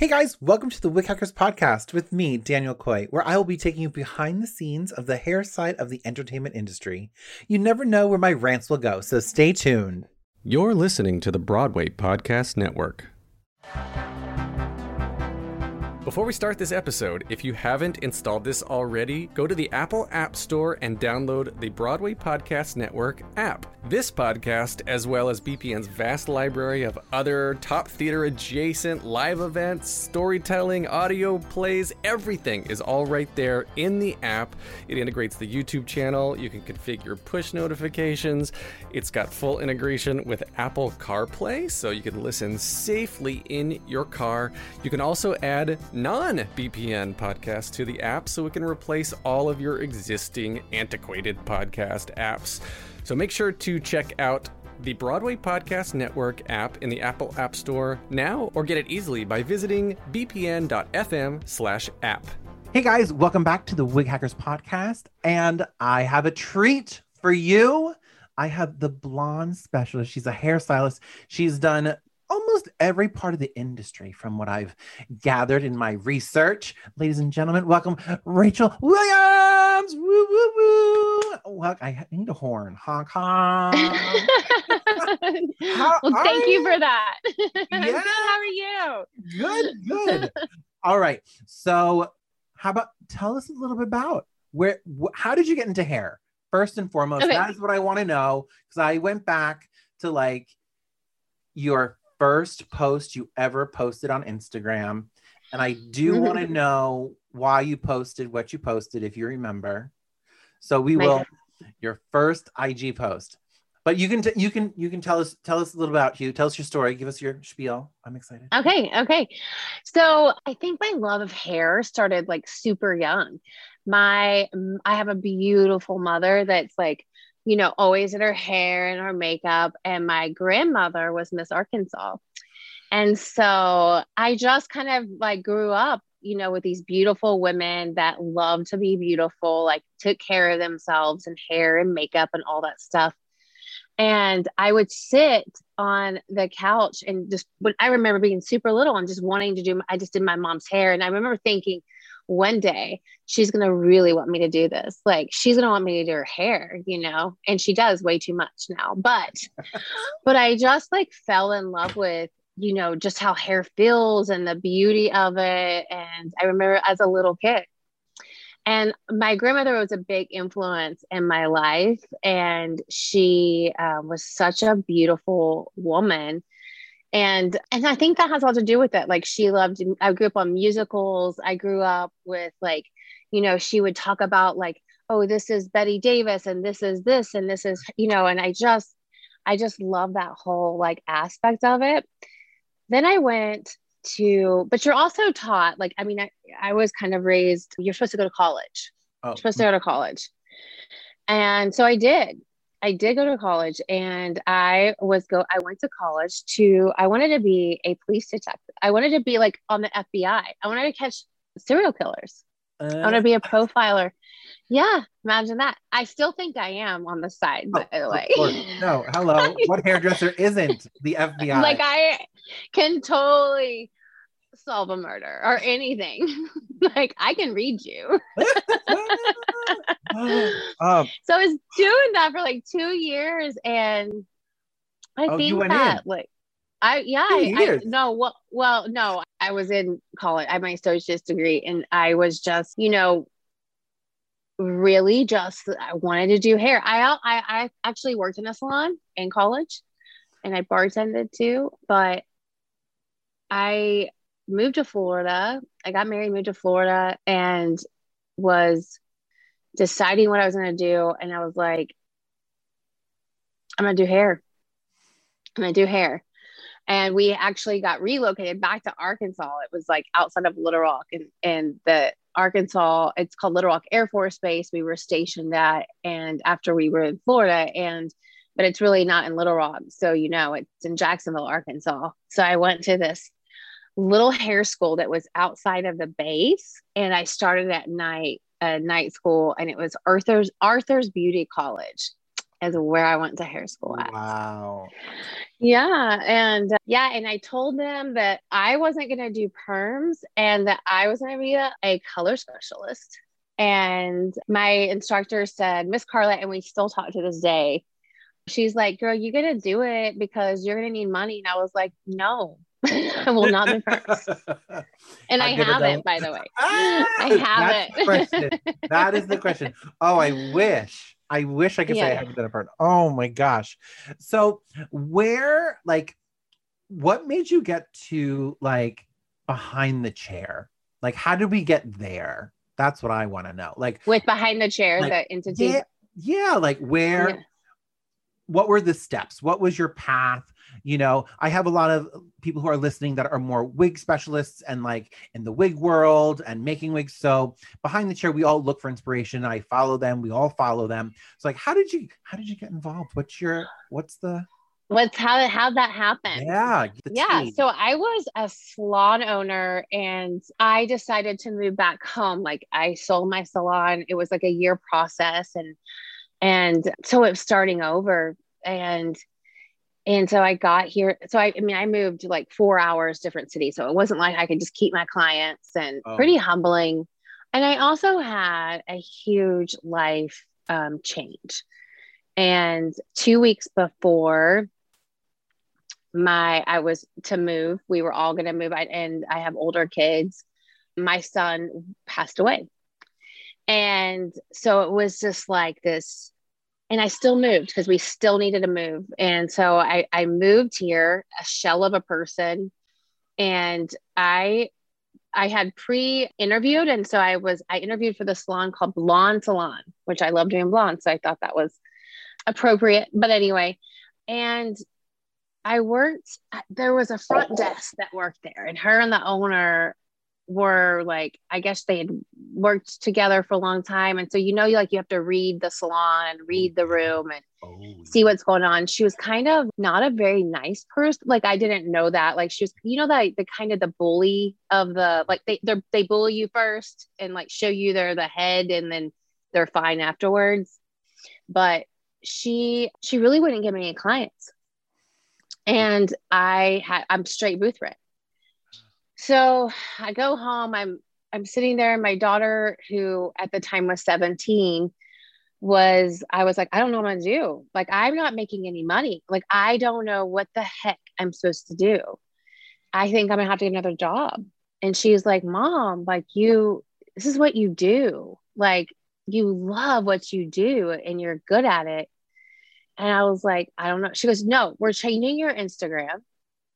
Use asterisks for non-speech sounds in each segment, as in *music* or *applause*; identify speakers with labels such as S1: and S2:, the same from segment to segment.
S1: Hey guys, welcome to the Wig Hackers podcast with me, Daniel Coy, where I will be taking you behind the scenes of the hair side of the entertainment industry. You never know where my rants will go, so stay tuned.
S2: You're listening to the Broadway Podcast Network. Before we start this episode, if you haven't installed this already, go to the Apple App Store and download the Broadway Podcast Network app. This podcast, as well as BPN's vast library of other top theater adjacent live events, storytelling, audio plays, everything is all right there in the app. It integrates the YouTube channel. You can configure push notifications. It's got full integration with Apple CarPlay, so you can listen safely in your car. You can also add non BPN podcasts to the app so it can replace all of your existing antiquated podcast apps. So make sure to check out the Broadway Podcast Network app in the Apple App Store now or get it easily by visiting bpn.fm slash app.
S1: Hey guys, welcome back to the Wig Hackers podcast. And I have a treat for you. I have the blonde specialist. She's a hairstylist. She's done almost every part of the industry from what I've gathered in my research. Ladies and gentlemen, welcome Rachel Williams. Woo, woo, woo. Well, I need a horn. Honk, honk. *laughs*
S3: Well, thank you
S1: you?
S3: for that. *laughs*
S1: Yeah.
S3: good. How are you?
S1: Good, good. *laughs* All right. So, how about tell us a little bit about where, wh- how did you get into hair? First and foremost,
S3: Okay.
S1: that is what I want to know because I went back to like your first post you ever posted on Instagram. And I do mm-hmm. want to know why you posted what you posted, if you remember. So we
S3: My-
S1: will your first IG post. But you can t- you can you can tell us tell us a little about you. Tell us your story. Give us your spiel. I'm excited.
S3: Okay, okay. So I think my love of hair started like super young. My I have a beautiful mother that's like, you know, always in her hair and her makeup. And my grandmother was Miss Arkansas. And so I just kind of like grew up, you know, with these beautiful women that love to be beautiful, like took care of themselves and hair and makeup and all that stuff. And I would sit on the couch and just, but I remember being super little and just wanting to do, I just did my mom's hair. And I remember thinking, one day she's going to really want me to do this. Like she's going to want me to do her hair, you know, and she does way too much now. But, *laughs* but I just like fell in love with, you know, just how hair feels and the beauty of it. And I remember as a little kid. And my grandmother was a big influence in my life. And she uh, was such a beautiful woman and and i think that has a lot to do with it. Like she loved i grew up on musicals. I grew up with like you know she would talk about like oh this is Bette Davis and this is this and this is you know and i just i just love that whole like aspect of it. Then i went to but you're also taught like i mean i, I was kind of raised you're supposed to go to college.
S1: Oh,
S3: you're supposed to go to college. And so i did I did go to college and I was go I went to college to I wanted to be a police detective. I wanted to be like on the FBI. I wanted to catch serial killers. I want to uh. be a profiler. Yeah, imagine that. I still think I am on the side,
S1: Oh,
S3: by the way.
S1: No, hello. *laughs* What hairdresser isn't the FBI?
S3: like I can totally solve a murder or anything. *laughs* like I can read you. *laughs* *gasps* *gasps*
S1: um,
S3: so I was doing that for like two years and I
S1: Oh,
S3: think that
S1: in?
S3: like I yeah I, I no well well no I was in college I had my associate's degree and I was just you know really just I wanted to do hair. I I I actually worked in a salon in college and I bartended too but I moved to Florida. I got married moved to Florida and was deciding what I was going to do and I was like I'm going to do hair I'm going to do hair and we actually got relocated back to Arkansas. It was like outside of Little Rock, and and the Arkansas, it's called Little Rock Air Force Base. We were stationed at, and after we were in Florida, and but it's really not in Little Rock, so you know it's in Jacksonville, Arkansas. So I went to this little hair school that was outside of the base, and I started at night, uh, night school, and it was Arthur's Arthur's Beauty College, is where I went to hair school at.
S1: wow.
S3: Yeah. And uh, yeah. And I told them that I wasn't going to do perms and that I was going to be a, a color specialist. And my instructor said, Miss Carla, and we still talk to this day. She's like, girl, you're going to do it because you're going to need money. And I was like, no, *laughs* I will not be perms. *laughs* And I
S1: it
S3: haven't, by the way. *laughs*
S1: Ah,
S3: I
S1: that's
S3: haven't.
S1: the question. That is the question. Oh, I wish. I wish I could say I haven't done a part. Oh my gosh. So where like what made you get to like behind the chair? Like how did we get there? That's what I want to know. Like
S3: With behind the chair,
S1: Like,
S3: the entity.
S1: yeah, yeah, like where
S3: Yeah.
S1: what were the steps? What was your path? You know, I have a lot of people who are listening that are more wig specialists and like in the wig world and making wigs. So behind the chair, we all look for inspiration. I follow them. We all follow them. So like, how did you how did you get involved? What's your what's the
S3: What's how how'd that happened?
S1: yeah
S3: yeah
S1: tea.
S3: so i was a salon owner and i decided to move back home like i sold my salon it was like a year process and and so it was starting over and and so i got here so i, I mean i moved like four hours different cities so it wasn't like i could just keep my clients and
S1: Oh.
S3: pretty humbling and i also had a huge life um, change and two weeks before my I was to move. We were all going to move, I, and I have older kids. My son passed away, and so it was just like this. And I still moved because we still needed to move, and so I I moved here, a shell of a person, and I I had pre-interviewed, and so I was I interviewed for the salon called Blonde Salon, which I love doing blonde, so I thought that was appropriate. But anyway, and I worked, there was a front desk that worked there, and her and the owner were like, I guess they had worked together for a long time. And so, you know, you like you have to read the salon, and read the mm-hmm. room, and
S1: Oh,
S3: see what's going on. She was kind of not a very nice person. Like I didn't know that. Like she was, you know, that the kind of the bully of the like they they they bully you first and like show you they're the head and then they're fine afterwards. But she she really wouldn't give me any clients. And I had I'm straight booth rent. So I go home, I'm I'm sitting there, and my daughter, who at the time was 17, was I was like, I don't know what gonna do. Like, I'm not making any money. Like, I don't know what the heck I'm supposed to do. I think I'm gonna have to get another job. And she's like, Mom, like you, this is what you do. Like, you love what you do and you're good at it. And I was like, I don't know. She goes, No, we're changing your Instagram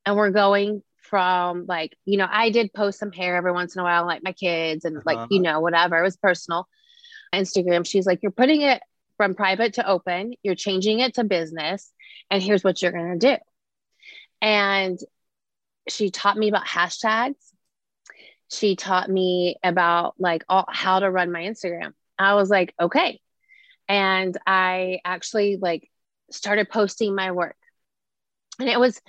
S3: and we're going from like, you know, I did post some hair every once in a while, like my kids and like,
S1: Uh-huh.
S3: you know, whatever. It was personal. Instagram. She's like, You're putting it from private to open, you're changing it to business, and here's what you're going to do. And she taught me about hashtags. She taught me about like all, how to run my Instagram. I was like, okay. And I actually like started posting my work. And it was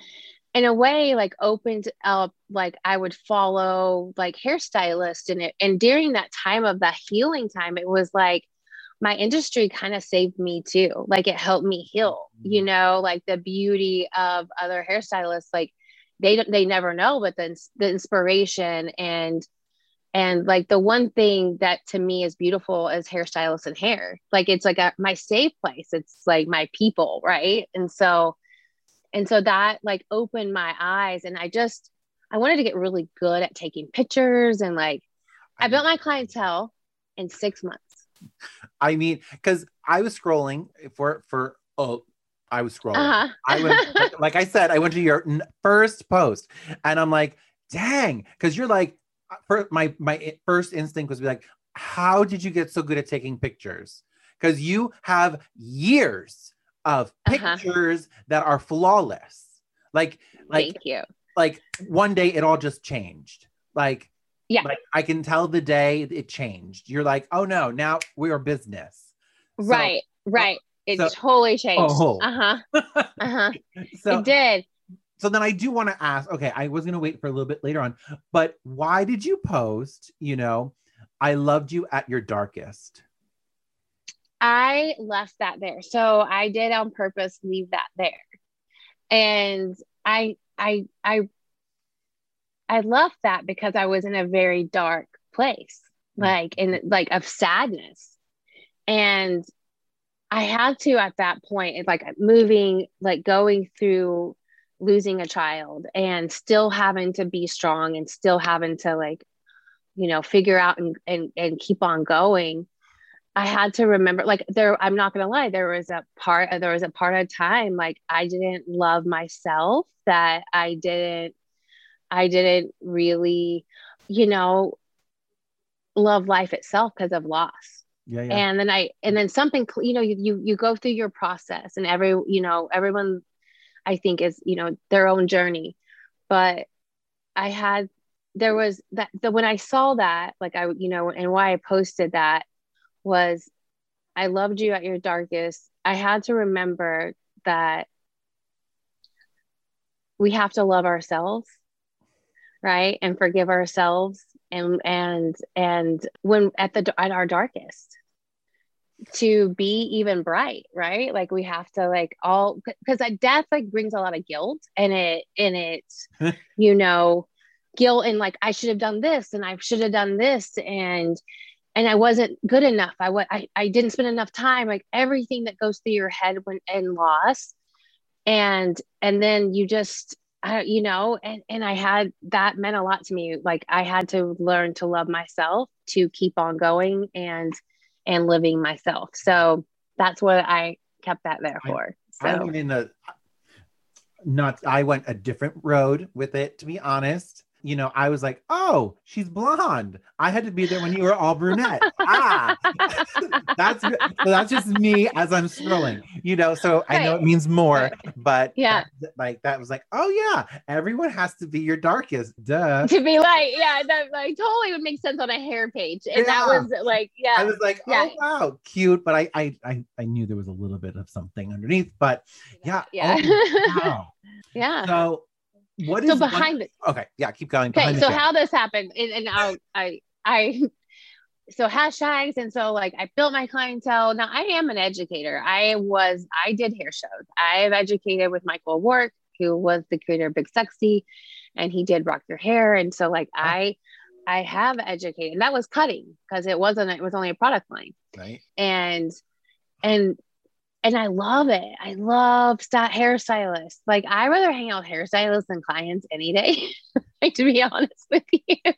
S3: in a way like opened up like I would follow like hairstylists and it and during that time of that healing time, it was like my industry kind of saved me too. Like it helped me heal, you mm-hmm. know, like the beauty of other hairstylists, like they don't they never know but the, the inspiration and and like the one thing that to me is beautiful is hairstylists and hair. Like it's like a, my safe place. It's like my people right? And so and so that like opened my eyes and i just i wanted to get really good at taking pictures and like i built my clientele in six months
S1: I mean, because I was scrolling for for oh, I was scrolling.
S3: uh-huh
S1: I went like, *laughs* like I said, I went to your n- first post, and I'm like, dang, because you're like, uh, for my my first instinct was to be like, how did you get so good at taking pictures? Because you have years of
S3: Uh-huh.
S1: pictures that are flawless. Like like
S3: thank you
S1: like one day it all just changed. Like
S3: Yeah.
S1: like I can tell the day it changed. You're like, oh no, now we are business. So-
S3: right right it
S1: so-
S3: totally changed
S1: Oh.
S3: uh-huh *laughs* uh-huh
S1: so
S3: it did
S1: so then I do want to ask, okay, I was gonna wait for a little bit later on, but why did you post, you know, I loved you at your darkest?
S3: I left that there. So I did on purpose leave that there. And I I I I left that because I was in a very dark place, mm. like in like of sadness. And I had to at that point, like moving, like going through losing a child and still having to be strong and still having to like, you know, figure out and and, and keep on going. I had to remember, like, there, I'm not gonna lie, there was a part, there was a part of time, like, I didn't love myself, that I didn't, I didn't really, you know, love life itself because of loss.
S1: Yeah, yeah.
S3: And then I, and then something, you know, you, you, you go through your process and every, you know, everyone I think is, you know, their own journey. But I had, there was that, the, when I saw that, like I, you know, and why I posted that was I loved you at your darkest. I had to remember that we have to love ourselves, right? And forgive ourselves and and and when at the at our darkest to be even bright, right? Like we have to like all because that death like brings a lot of guilt and it and it *laughs* you know guilt and like I should have done this and I should have done this and and I wasn't good enough. I I, I didn't spend enough time. Like everything that goes through your head when in loss, and and then you just I, you know, and and I had that meant a lot to me. Like I had to learn to love myself to keep on going and and living myself. So that's what I kept that there
S1: I-
S3: for.
S1: I
S3: So
S1: went in a not I went a different road with it, to be honest. You know, I was like, oh, she's blonde. I had to be there when you were all brunette. ah, *laughs* that's so that's just me as I'm scrolling, you know. So I know it means more, but
S3: Yeah.
S1: that- like that was like, oh yeah, everyone has to be your darkest, duh.
S3: to be light, yeah, that like totally would make sense on a hair page. And that was like, yeah, I
S1: was like,
S3: Yeah.
S1: oh wow, cute, but I, I I I knew there was a little bit of something underneath, but yeah,
S3: yeah.
S1: oh, *laughs* wow.
S3: yeah.
S1: So what is
S3: So behind it.
S1: Okay, yeah, keep going.
S3: Okay, so how this happened, and, and I'll, I, I, *laughs* so hashtags, and so like I built my clientele. Now I am an educator. I was, I did hair shows. I've educated with Michael O'Rourke, who was the creator of Big Sexy, and he did Rock Your Hair, and so like I, I have educated. That was cutting because it wasn't. It was only a product line
S1: right?
S3: and and and I love it. I love st- hairstylists. Like I rather hang out with hairstylists than clients any day. *laughs* like to be honest with you. *laughs*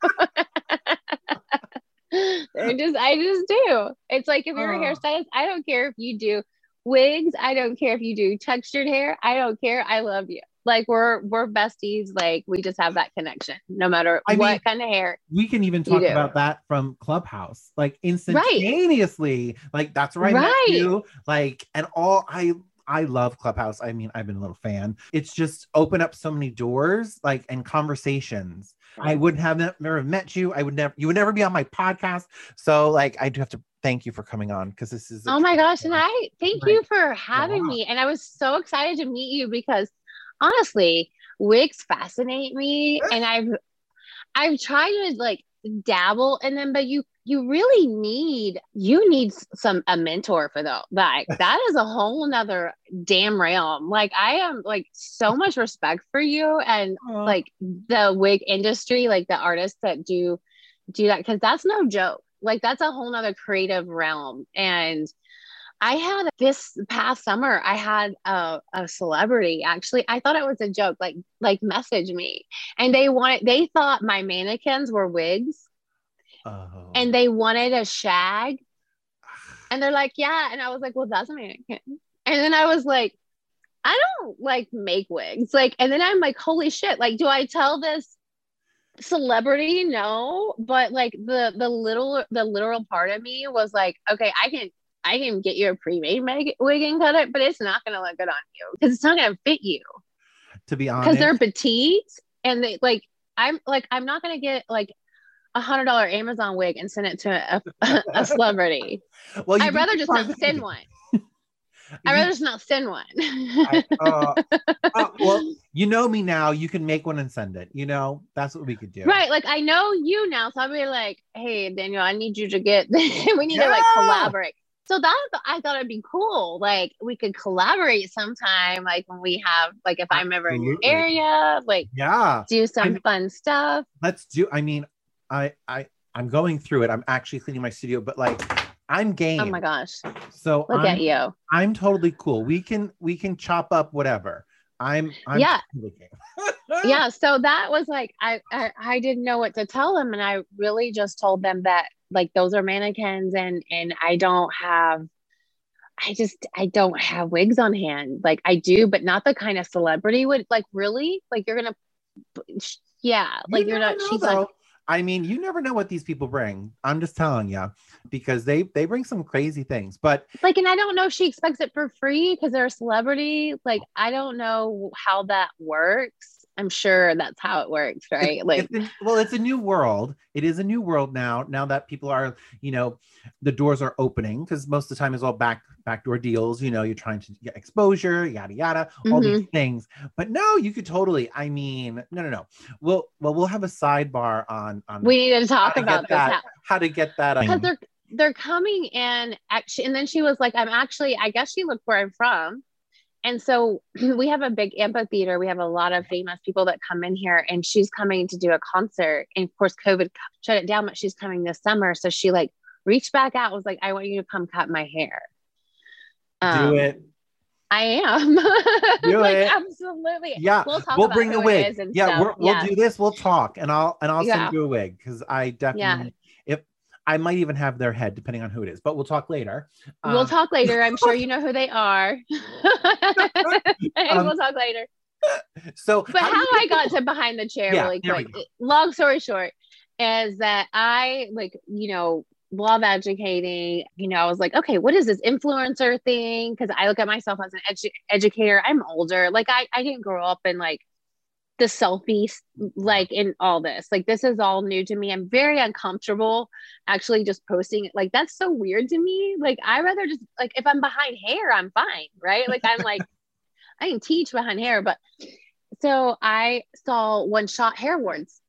S3: They're just I just do. It's like if you're a
S1: Oh.
S3: hairstylist, I don't care if you do wigs, I don't care if you do textured hair, I don't care. I love you. Like we're we're besties. Like we just have that connection, no matter
S1: I
S3: what
S1: mean,
S3: kind of hair.
S1: We can even talk about that from Clubhouse, like instantaneously. Like that's
S3: Right.
S1: met you. Like, and all I I love Clubhouse. I mean, I've been a little fan. It's just open up so many doors, like and conversations. I wouldn't have never met you. I would never. You would never be on my podcast. So, like, I do have to thank you for coming on because this is.
S3: Oh my gosh. And I thank you for having me. And I was so excited to meet you because honestly, wigs fascinate me. And I've I've tried to like dabble in them, but you you really need you need some a mentor for though. Like *laughs* that is a whole nother damn realm. Like I am like so much respect for you and like the wig industry, like the artists that do do that because that's no joke. Like that's a whole nother creative realm. And I had this past summer, I had a, a celebrity actually. I thought it was a joke, like like message me. And they wanted they thought my mannequins were wigs
S1: Oh.
S3: and they wanted a shag. *sighs* And they're like, yeah. And I was like, well, that's a mannequin. And then I was like, I don't like make wigs. Like, and then I'm like, holy shit. Like, do I tell this celebrity? No. But like the the little the literal part of me was like, okay, I can I can get you a pre-made wig and cut it, but it's not gonna look good on you because it's not gonna fit you
S1: to be honest.
S3: because they're petite and they like I'm like I'm not gonna get like a hundred dollar Amazon wig and send it to a, *laughs* a *laughs* celebrity.
S1: well,
S3: I'd rather just *laughs* not send one. I'd rather just not send one.
S1: I- uh, *laughs* uh, well, you know me now. You can make one and send it. You know, that's what we could do.
S3: right, like I know you now, so I'll be like, "Hey, Daniel, I need you to get. *laughs* we need to like collaborate." So that I thought it'd be cool. Like we could collaborate sometime, like when we have, like if I'm ever in your area, like
S1: Yeah.
S3: do some
S1: I'm-
S3: fun stuff.
S1: Let's do. I mean, I I I'm going through it. I'm actually cleaning my studio, but like, I'm game.
S3: Oh my gosh,
S1: So
S3: look
S1: I'm,
S3: at you.
S1: I'm totally cool. We can we can chop up whatever. I'm. I'm
S3: Yeah.
S1: totally game. *laughs*
S3: yeah so that was like I, I i didn't know what to tell them and i really just told them that like those are mannequins and and i don't have i just i don't have wigs on hand like i do but not the kind of celebrity would like really like you're gonna yeah like
S1: You
S3: you're not she's
S1: though.
S3: like
S1: I mean, you never know what these people bring. I'm just telling you, because they they bring some crazy things. But
S3: like and i don't know if she expects it for free because they're a celebrity like i don't know how that works i'm sure that's how it works right like
S1: it's a, well, it's a new world. It is a new world now. Now that people are, you know, the doors are opening because most of the time it's all back backdoor deals. You know, you're trying to get exposure, yada yada, all these
S3: Mm-hmm.
S1: things. But no, you could totally. I mean, no, no, no. We'll well, we'll have a sidebar on on
S3: we need to talk about
S1: that.
S3: how-
S1: to get that?
S3: because they're they're coming in actually and then she was like i'm actually i guess she looked where i'm from and so *clears throat* we have a big amphitheater we have a lot of famous people that come in here and she's coming to do a concert and of course covid shut it down but she's coming this summer so she like reached back out was like i want you to come cut my hair
S1: do
S3: Um,
S1: it.
S3: i am *laughs*
S1: Do
S3: like
S1: it.
S3: absolutely
S1: Yeah,
S3: we'll talk
S1: we'll bring a wig. Yeah,
S3: stuff.
S1: we're, we'll do this. We'll talk, and I'll and I'll
S3: Yeah.
S1: send you a wig because I definitely I might even have their head depending on who it is. But we'll talk later.
S3: we'll
S1: Um,
S3: talk later. I'm sure *laughs* you know who they are. *laughs*
S1: Um,
S3: we'll talk later. *laughs*
S1: So,
S3: But how
S1: you
S3: I got to behind the chair
S1: Yeah,
S3: really quick. Long story short is that I like, you know, love educating. You know, I was like, okay, what is this influencer thing? Because I look at myself as an edu- educator. I'm older. Like I, I didn't grow up in like the selfies, like in all this. Like this is all new to me. I'm very uncomfortable actually just posting it. Like that's so weird to me. Like I rather just like if I'm behind hair, I'm fine, right? Like I'm like *laughs* I can teach behind hair, but so I saw one shot hair awards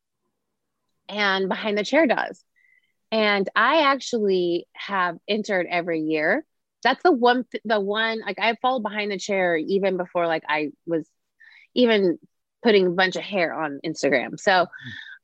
S3: and behind the chair does. And I actually have entered every year. That's the one, the one, like I followed behind the chair even before like I was even putting a bunch of hair on Instagram. So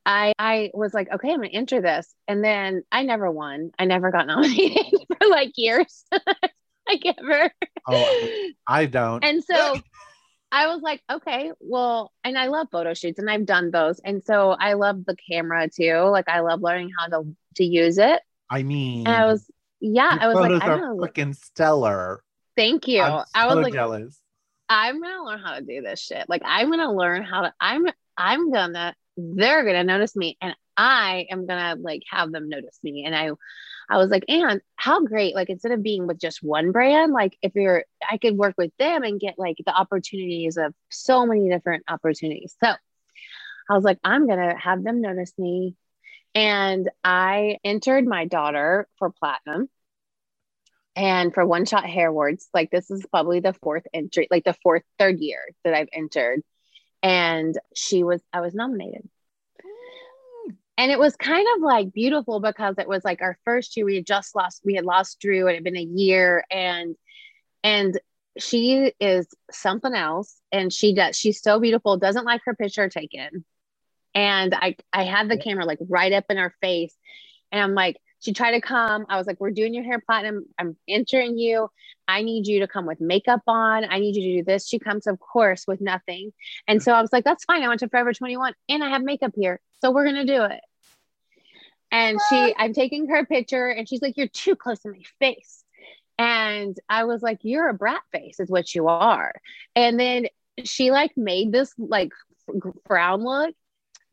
S3: I, I was like, okay, I'm gonna enter this. And then I never won. I never got *laughs* nominated for like years. *laughs* like ever.
S1: Oh, I don't.
S3: And so *laughs* I was like, okay, well, and I love photo shoots and I've done those. And so I love the camera too. Like I love learning how to to use it.
S1: I mean,
S3: And I was, yeah, I was like, I'm
S1: are
S3: gonna
S1: freaking stellar.
S3: thank you. I was like,
S1: jealous.
S3: I'm gonna learn how to do this shit. Like I'm gonna learn how to I'm I'm gonna they're gonna notice me and I am gonna like have them notice me. And I I was like, and how great, like instead of being with just one brand, like if you're I could work with them and get like the opportunities of so many different opportunities. So I was like, I'm gonna have them notice me. And I entered my daughter for platinum and for one shot hair awards like this is probably the fourth entry like the fourth third year that i've entered. And she was i was nominated. Mm. And it was kind of like beautiful because it was like our first year. We had just lost we had lost drew. It had been a year. And and she is something else. And she does she's so beautiful doesn't like her picture taken. And i i had the camera like right up in her face. And i'm like she tried to come. I was like we're doing your hair platinum. I'm entering you. I need you to come with makeup on. I need you to do this. She comes of course with nothing. And so i was like that's fine. I went to forever 21 and i have makeup here. So we're gonna do it. And she i'm taking her picture and she's like you're too close to my face. And I was like, You're a brat face, is what you are. And then she like made this like frown look,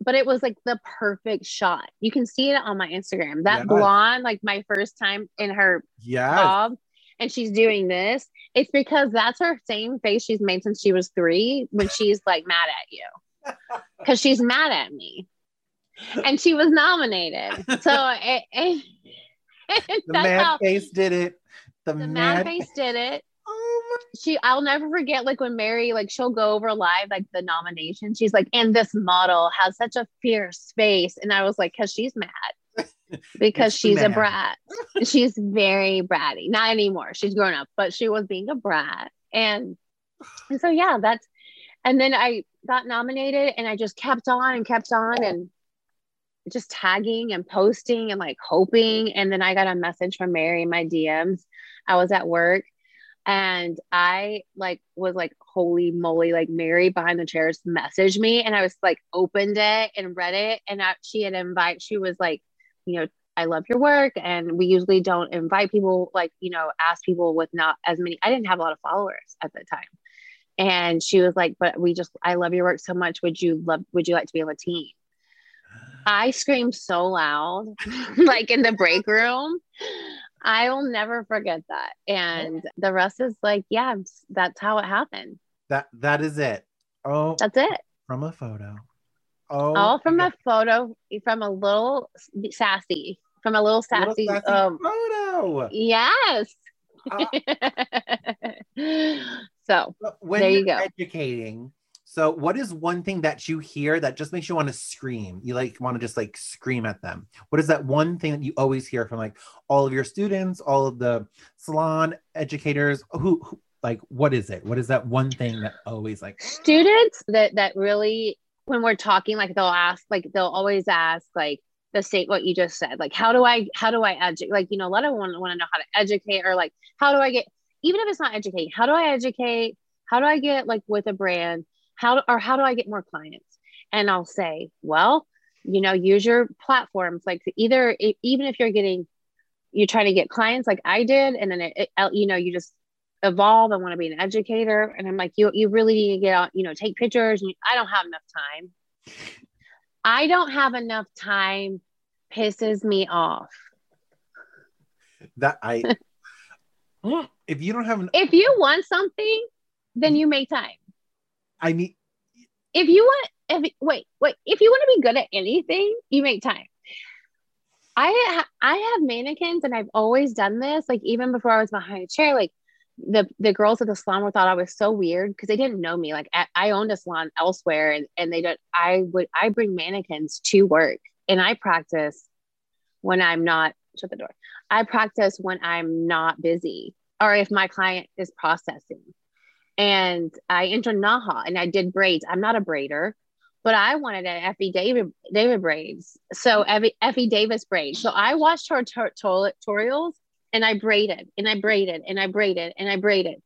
S3: but it was like the perfect shot. You can see it on my Instagram. That
S1: Yes.
S3: blonde, like my first time in her
S1: Yes.
S3: job, and she's doing this. It's because that's her same face she's made since she was three when she's like mad at you. *laughs* Because she's mad at me. And she was nominated. So *laughs* it, it, *laughs*
S1: the mad
S3: how
S1: face did it. The,
S3: the
S1: mad
S3: mad face did it. She I'll never forget like when Mary like she'll go over live like the nomination she's like and this model has such a fierce face. And I was like cuz she's mad. *laughs* Because she's a brat. *laughs* She's very bratty. Not anymore. She's grown up but she was being a brat. And and so yeah that's and then I got nominated and I just kept on and kept on and just tagging and posting and like hoping. And then I got a message from Mary in my DMs I was at work and I like was like, holy moly, like Mary behind the chairs messaged me and I was like opened it and read it. And I, she had invite, she was like, you know, I love your work. And we usually don't invite people, like, you know, ask people with not as many. I didn't have a lot of followers at the time. And she was like, but we just, I love your work so much. Would you love, would you like to be on the team? I screamed so loud, *laughs* like in the break room. I will never forget that. And the rest is like, yeah, that's how it happened.
S1: that that is it. Oh,
S3: That's it.
S1: from a photo. Oh,
S3: All from
S1: my
S3: a photo from a little sassy, from a little
S1: God. Little
S3: sassy.
S1: sassy
S3: um,
S1: photo.
S3: yes.
S1: Uh, *laughs*
S3: so
S1: when
S3: There you go.
S1: educating, so what is one thing that you hear that just makes you want to scream? You like want to just like scream at them. What is that one thing that you always hear from like all of your students, all of the salon educators? Who, who like what is it? What is that one thing that always like
S3: students that that really when we're talking like they'll ask like they'll always ask like the state what you just said like how do i how do i educate like you know a lot of want want to know how to educate or like how do i get even if it's not educating how do i educate how do i get like with a brand how do, or how do i get more clients and i'll say well you know use your platforms like either even if you're getting you're trying to get clients like i did and then it, it you know you just evolve. I want to be an educator. And I'm like, you, you really need to get out, you know, take pictures. And I don't have enough time. I don't have enough time pisses me off.
S1: that I *laughs* if you don't have an
S3: If you want something, then you make time.
S1: I mean
S3: If you want, if, wait, wait, if you want to be good at anything, you make time. I I have mannequins and I've always done this. Like even before I was behind a chair, like the the girls at the salon were thought I was so weird because they didn't know me. Like I, I owned a salon elsewhere, and and they don't. I would I bring mannequins to work, and I practice when I'm not. Shut the door. I practice when I'm not busy, or if my client is processing. And I entered Naha, and I did braids. I'm not a braider, but I wanted an Effie David David braids. So Effie, Effie Davis braids. So I watched her tu- tu- tutorials and I braided and I braided and I braided and I braided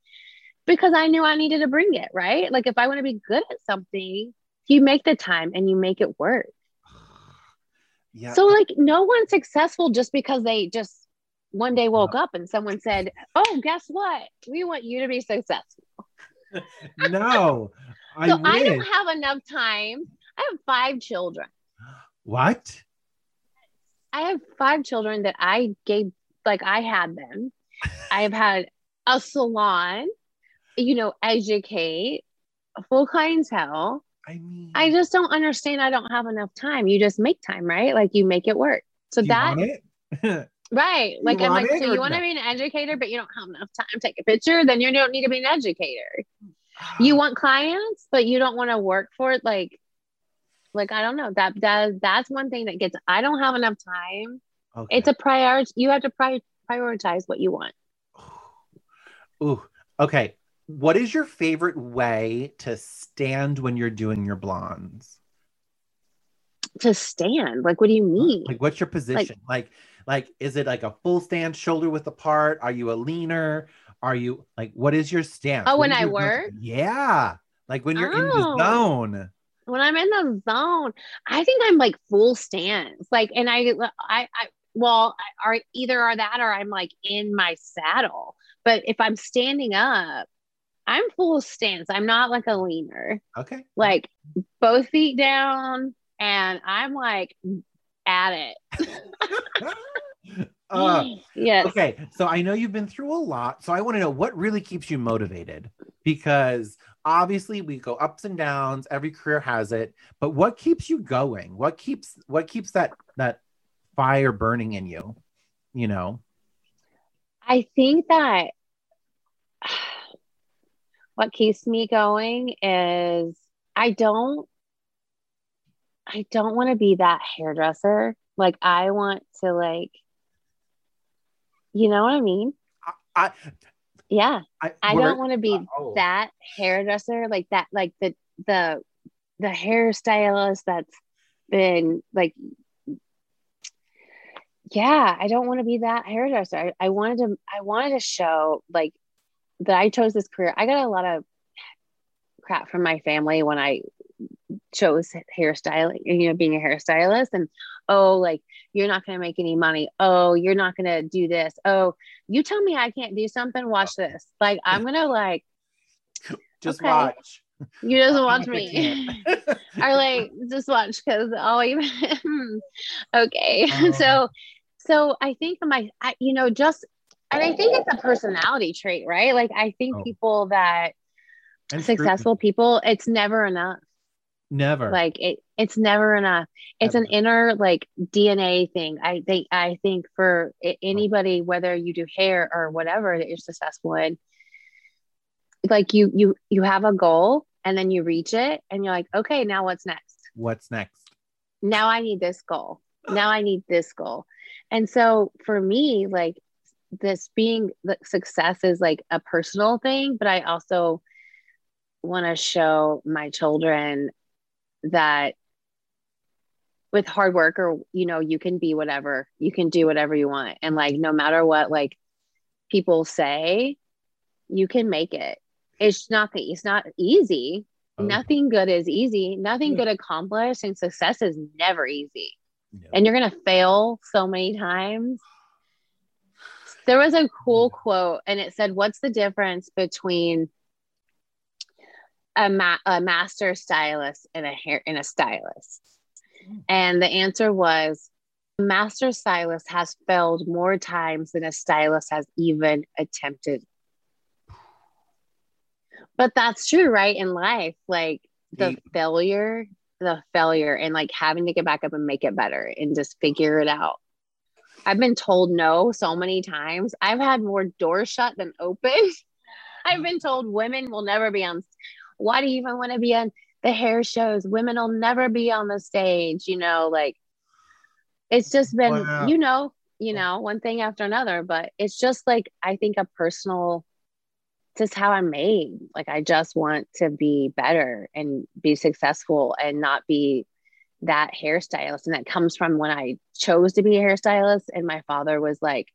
S3: because I knew I needed to bring it, right? Like if I want to be good at something, you make the time and you make it work. *sighs*
S1: yeah.
S3: So like no one's successful just because they just one day woke up and someone said, "Oh, guess what? We want you to be successful."
S1: No. I
S3: so I don't have enough time. I have five children.
S1: what?
S3: I have five children that I gave, like I had them. I've had a salon, you know, educate, a full clientele.
S1: I mean
S3: I just don't understand. I don't have enough time. You just make time, right? Like you make it work. So that? *laughs* right? Like I'm like, so you want to be an educator, but you don't have enough time to take a picture. Then you don't need to be an educator. *sighs* You want clients, but you don't want to work for it. Like, Like I don't know that does that's one thing that gets. I don't have enough time.
S1: Okay.
S3: It's a priority. You have to pri- prioritize what you want.
S1: Ooh. Okay. What is your favorite way to stand when you're doing your blondes?
S3: To stand, like, what do you mean?
S1: Like, what's your position? Like, like, is it like a full stand, shoulder width apart? Are you a leaner? Are you like, what is your stance?
S3: Oh, when I work?
S1: Yeah. Like when you're in the
S3: Oh.
S1: zone.
S3: when I'm in the zone, I think I'm like full stance. Like, and I, I, I, well, I- are either are that or I'm like in my saddle. But if I'm standing up, I'm full stance. I'm not like a leaner.
S1: Okay.
S3: Like both feet down, and I'm like at it. *laughs*
S1: Uh, *laughs*
S3: yes.
S1: okay. So I know you've been through a lot. So I want to know what really keeps you motivated because obviously we go ups and downs. Every career has it. But what keeps you going? What keeps what keeps that that fire burning in you? You know?
S3: I think that *sighs* what keeps me going is I don't I don't want to be that hairdresser. Like I want to like you know what I mean?
S1: I
S3: Yeah.
S1: I,
S3: I don't want to be
S1: oh.
S3: that hairdresser like that like the the the hairstylist that's been like yeah i don't want to be that hairdresser I, I wanted to i wanted to show like that i chose this career i got a lot of crap from my family when i chose hairstyling you know being a hairstylist and oh like you're not going to make any money oh you're not going to do this oh you tell me i can't do something watch uh, this like i'm going to like
S1: just
S3: okay.
S1: watch.
S3: you just *laughs* watch me *laughs* or like just watch because I'll even *laughs* okay.
S1: Oh.
S3: So uh-huh. so I think my I, you know just and I think it's a personality trait, right? Like I think
S1: Oh.
S3: people that
S1: And scrutiny.
S3: successful people, it's never enough.
S1: Never.
S3: Like it it's never enough. It's an inner like DNA thing. I think I think for oh. anybody, whether you do hair or whatever that you're successful in, like you you you have a goal and then you reach it and you're like, okay, now what's next?
S1: What's next?
S3: now I need this goal. *gasps* Now I need this goal. And so for me, like this being the success is like a personal thing, but I also want to show my children that with hard work or you know you can be whatever you can do whatever you want. And like no matter what like people say you can make it. It's not that it's not easy.
S1: Oh.
S3: nothing good is easy. Nothing good accomplished and success is never easy.
S1: Yeah.
S3: and you're to fail so many times. There was a cool quote and it said what's the difference between a, ma- a master stylist and a hair and a stylist. Hmm. And the answer was master stylist has failed more times than a stylist has even attempted. But that's true right in life like the failure the failure and like having to get back up and make it better and just figure it out. I've been told no so many times. I've had more doors shut than open. *laughs* I've been told women will never be on why do you even want to be on the hair shows? Women will never be on the stage you know like it's just been
S1: Wow.
S3: you know you know one thing after another but it's just like i think a personal just how i'm made. Like i just want to be better and be successful and not be that hairstylist. And that comes from when i chose to be a hairstylist and my father was like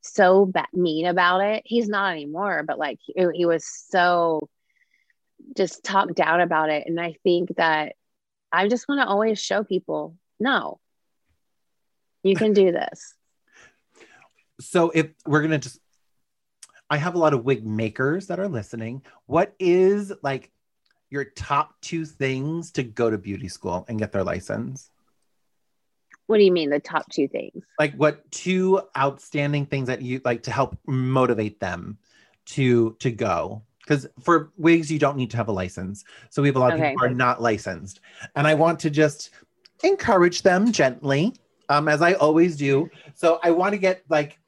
S3: so mean about it. He's not anymore but like he, he was so just talk down about it. And i think that i just want to always show people no you can do this. *laughs*
S1: So if we're gonna just i have a lot of wig makers that are listening. What is like your top two things to go to beauty school and get their license?
S3: What do you mean the top two things?
S1: Like what two outstanding things that you like to help motivate them to to go because for wigs you don't need to have a license. So we have a lot of
S3: Okay.
S1: people who are not licensed. And i want to just encourage them gently um, as i always do. So i want to get like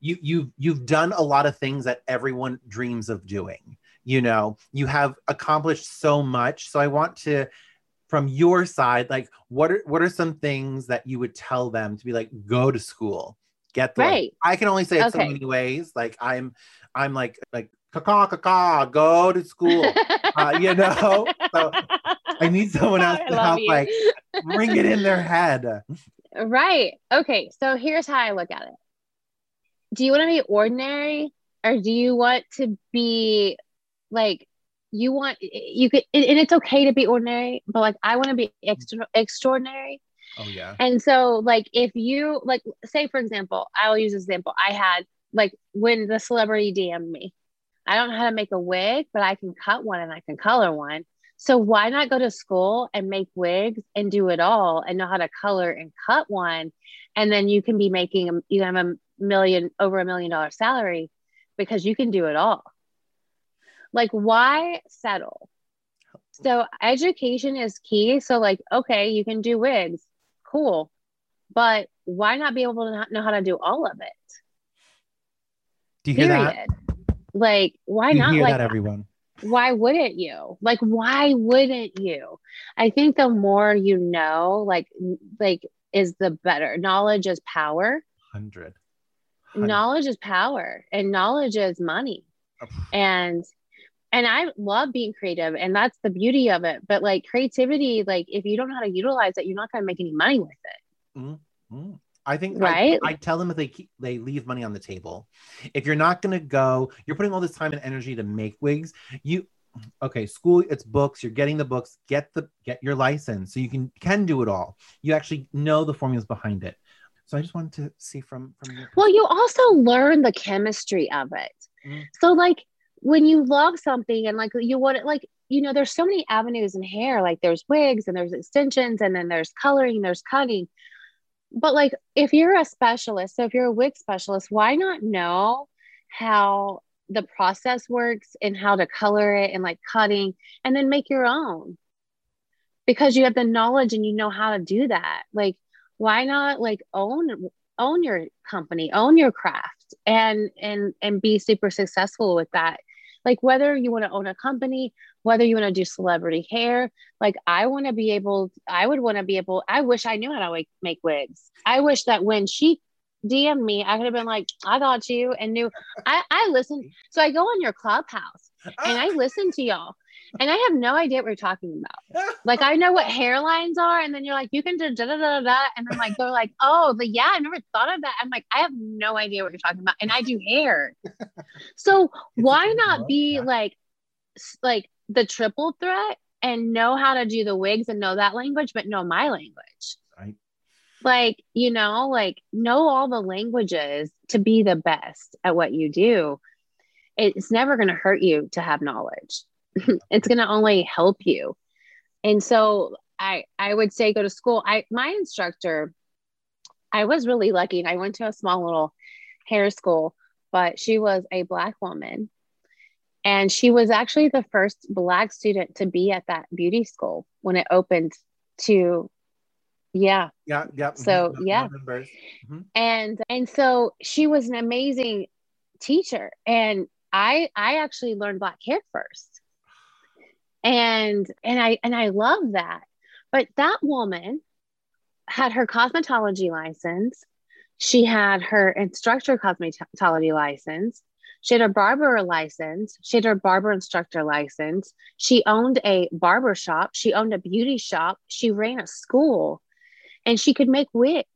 S1: you you you've done a lot of things that everyone dreams of doing you know? You have accomplished so much. So i want to from your side, like what are what are some things that you would tell them to be like, go to school, get the
S3: Right.
S1: I can only say it so many ways. Like I'm I'm like like caca caca, go to school. *laughs* Uh, you know, so I need someone else to help
S3: you.
S1: like bring it in their head.
S3: Right. Okay. So here's how I look at it. Do you want to be ordinary or do you want to be like you want you could and it's okay to be ordinary, but like I want to be extra extraordinary.
S1: Oh yeah.
S3: And so like if you like say for example, I'll use this example. I had like when the celebrity DM'd me. I don't know how to make a wig, but I can cut one and I can color one. So why not go to school and make wigs and do it all and know how to color and cut one and then you can be making a, you have a million over a million dollar salary because you can do it all. Like why settle? So education is key. So like okay, you can do wigs. Cool. But why not be able to know how to do all of it?
S1: Do you hear that?
S3: Like why
S1: you
S3: not like
S1: everyone?
S3: why wouldn't you? Like why wouldn't you? I think the more you know like like is the better. Knowledge is power.
S1: Hundred.
S3: knowledge is power and knowledge is money. And and i love being creative and that's the beauty of it. But like creativity like if you don't know how to utilize it you're not going to make any money with it.
S1: Mm. I think
S3: Right?
S1: I, I tell them if they keep, they leave money on the table. If you're not gonna go, you're putting all this time and energy to make wigs. You okay? School, it's books. You're getting the books. Get the get your license so you can can do it all. You actually know the formulas behind it. So I just wanted to see from from your
S3: Well, you also learn the chemistry of it.
S1: Mhm.
S3: So, like, when you love something and like you want it, like, you know, there's so many avenues in hair. Like, there's wigs and there's extensions and then there's coloring, there's cutting. But, like, if you're a specialist, so if you're a wig specialist, why not know how the process works and how to color it and like cutting and then make your own? Because you have the knowledge and you know how to do that. Like, why not like own own your company own your craft and and and be super successful with that like whether you want to own a company whether you want to do celebrity hair like i want to be able i would want to be able i wish i knew how to make wigs i wish that when she DM'd me i could have been like i got you and knew i i listened so i go on your clubhouse and i listen to y'all and i have no idea what you're talking about like I know what hairlines are, and then you're like, you can do da da da da, da. and then like they're like, oh, the yeah, I never thought of that. I'm like, I have no idea what you're talking about, and I do hair. So why not be *laughs* like, like the triple threat and know how to do the wigs and know that language, but know my language.
S1: Right.
S3: Like you know, like know all the languages to be the best at what you do. It's never going to hurt you to have knowledge. *laughs* it's going to only help you and so i i would say go to school i my instructor i was really lucky i went to a small little hair school but she was a black woman and she was actually the first black student to be at that beauty school when it opened to yeah
S1: Yeah, yeah.
S3: So,
S1: mhm,
S3: yeah.
S1: Mhm.
S3: and and so she was an amazing teacher and i i actually learned black hair first and and i and i love that but that woman had her cosmetology license she had her instructor cosmetology license she had a barber license she had her barber instructor license she owned a barber shop she owned a beauty shop she ran a school and she could make wigs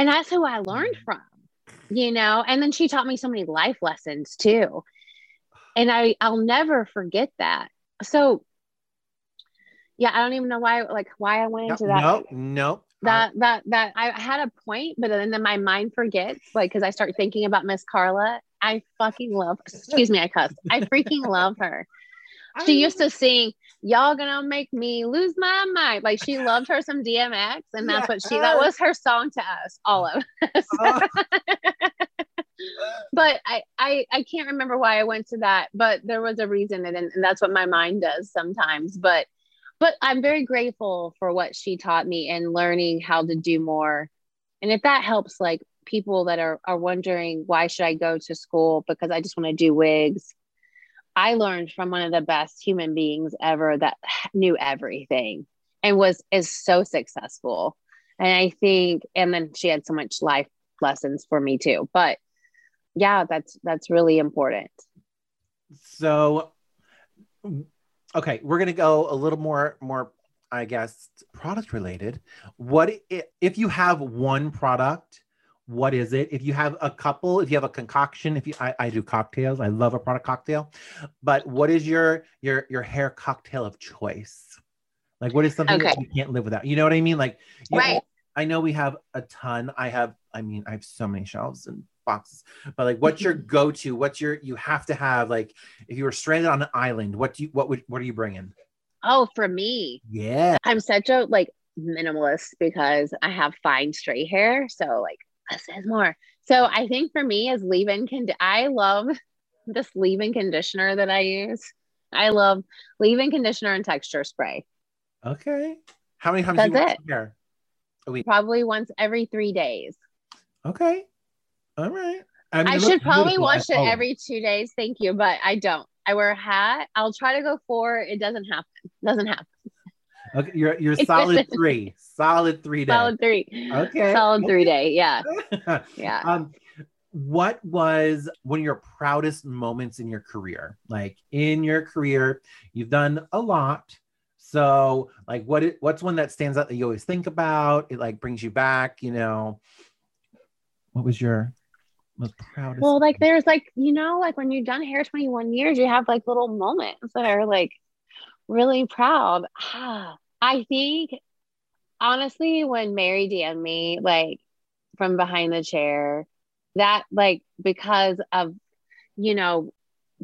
S3: and that's who I learned mm-hmm. from, you know. And then she taught me so many life lessons too. And I I'll never forget that. So yeah, I don't even know why like why I went
S1: No,
S3: into that.
S1: no, no.
S3: That that that I had a point, but then, then my mind forgets, like because I start thinking about Miss Carla. I fucking love. Excuse me, I cuss. I freaking love her. *laughs* She used to sing, "Y'all gonna make me lose my mind." Like she loved her some DMX, and that's what she. That was her song to us, all of us.
S1: Oh. *laughs* *laughs*
S3: but I, I, I can't remember why I went to that. But there was a reason, and, and that's what my mind does sometimes. But, but I'm very grateful for what she taught me and learning how to do more. And if that helps, like people that are are wondering why should I go to school because I just want to do wigs I learned from one of the best human beings ever that *laughs* knew everything and was is so successful. And I think, and then she had so much life lessons for me too. But yeah, that's that's really important.
S1: So, okay, we're gonna go a little more more, I guess, product related. What if you have one product? What is it? If you have a couple, if you have a concoction, if you I, I do cocktails, I love a product cocktail. But what is your your your hair cocktail of choice? Like what is something that you can't live without? You know what I mean? Like you know,
S3: Right.
S1: I know we have a ton. I have, I mean, I have so many shelves and boxes, but like what's your *laughs* go-to? What's your you have to have like if you were stranded on an island, what do you what would what are you bringing?
S3: Oh, for me,
S1: Yeah.
S3: I'm such a like minimalist because I have fine straight hair. So like less is more. So I think for me is leave-in cond- I love this leave-in conditioner that I use. I love leave-in conditioner and texture spray.
S1: Okay. How many times do you
S3: That's
S1: wash
S3: it.
S1: your hair?
S3: Probably once every three days.
S1: Okay. All right. mean,
S3: I should probably wash it
S1: oh,
S3: every two days. Thank you, but I don't. I wear a hat. I'll try to go four. It doesn't happen. Doesn't happen.
S1: Okay, you're you're solid three. Solid three days.
S3: Solid three.
S1: Okay,
S3: Solid three day. *laughs* Yeah. Yeah.
S1: um what was one of your proudest moments in your career like in your career you've done a lot so like what it, what's one that stands out that you always think about it like brings you back you know what was your most proudest
S3: Well, like there's like, you know, like when you've done hair 21 years, you have like little moments that are like really proud. Ah, I think honestly, when Mary DM'd me like from behind the chair, that like because of, you know,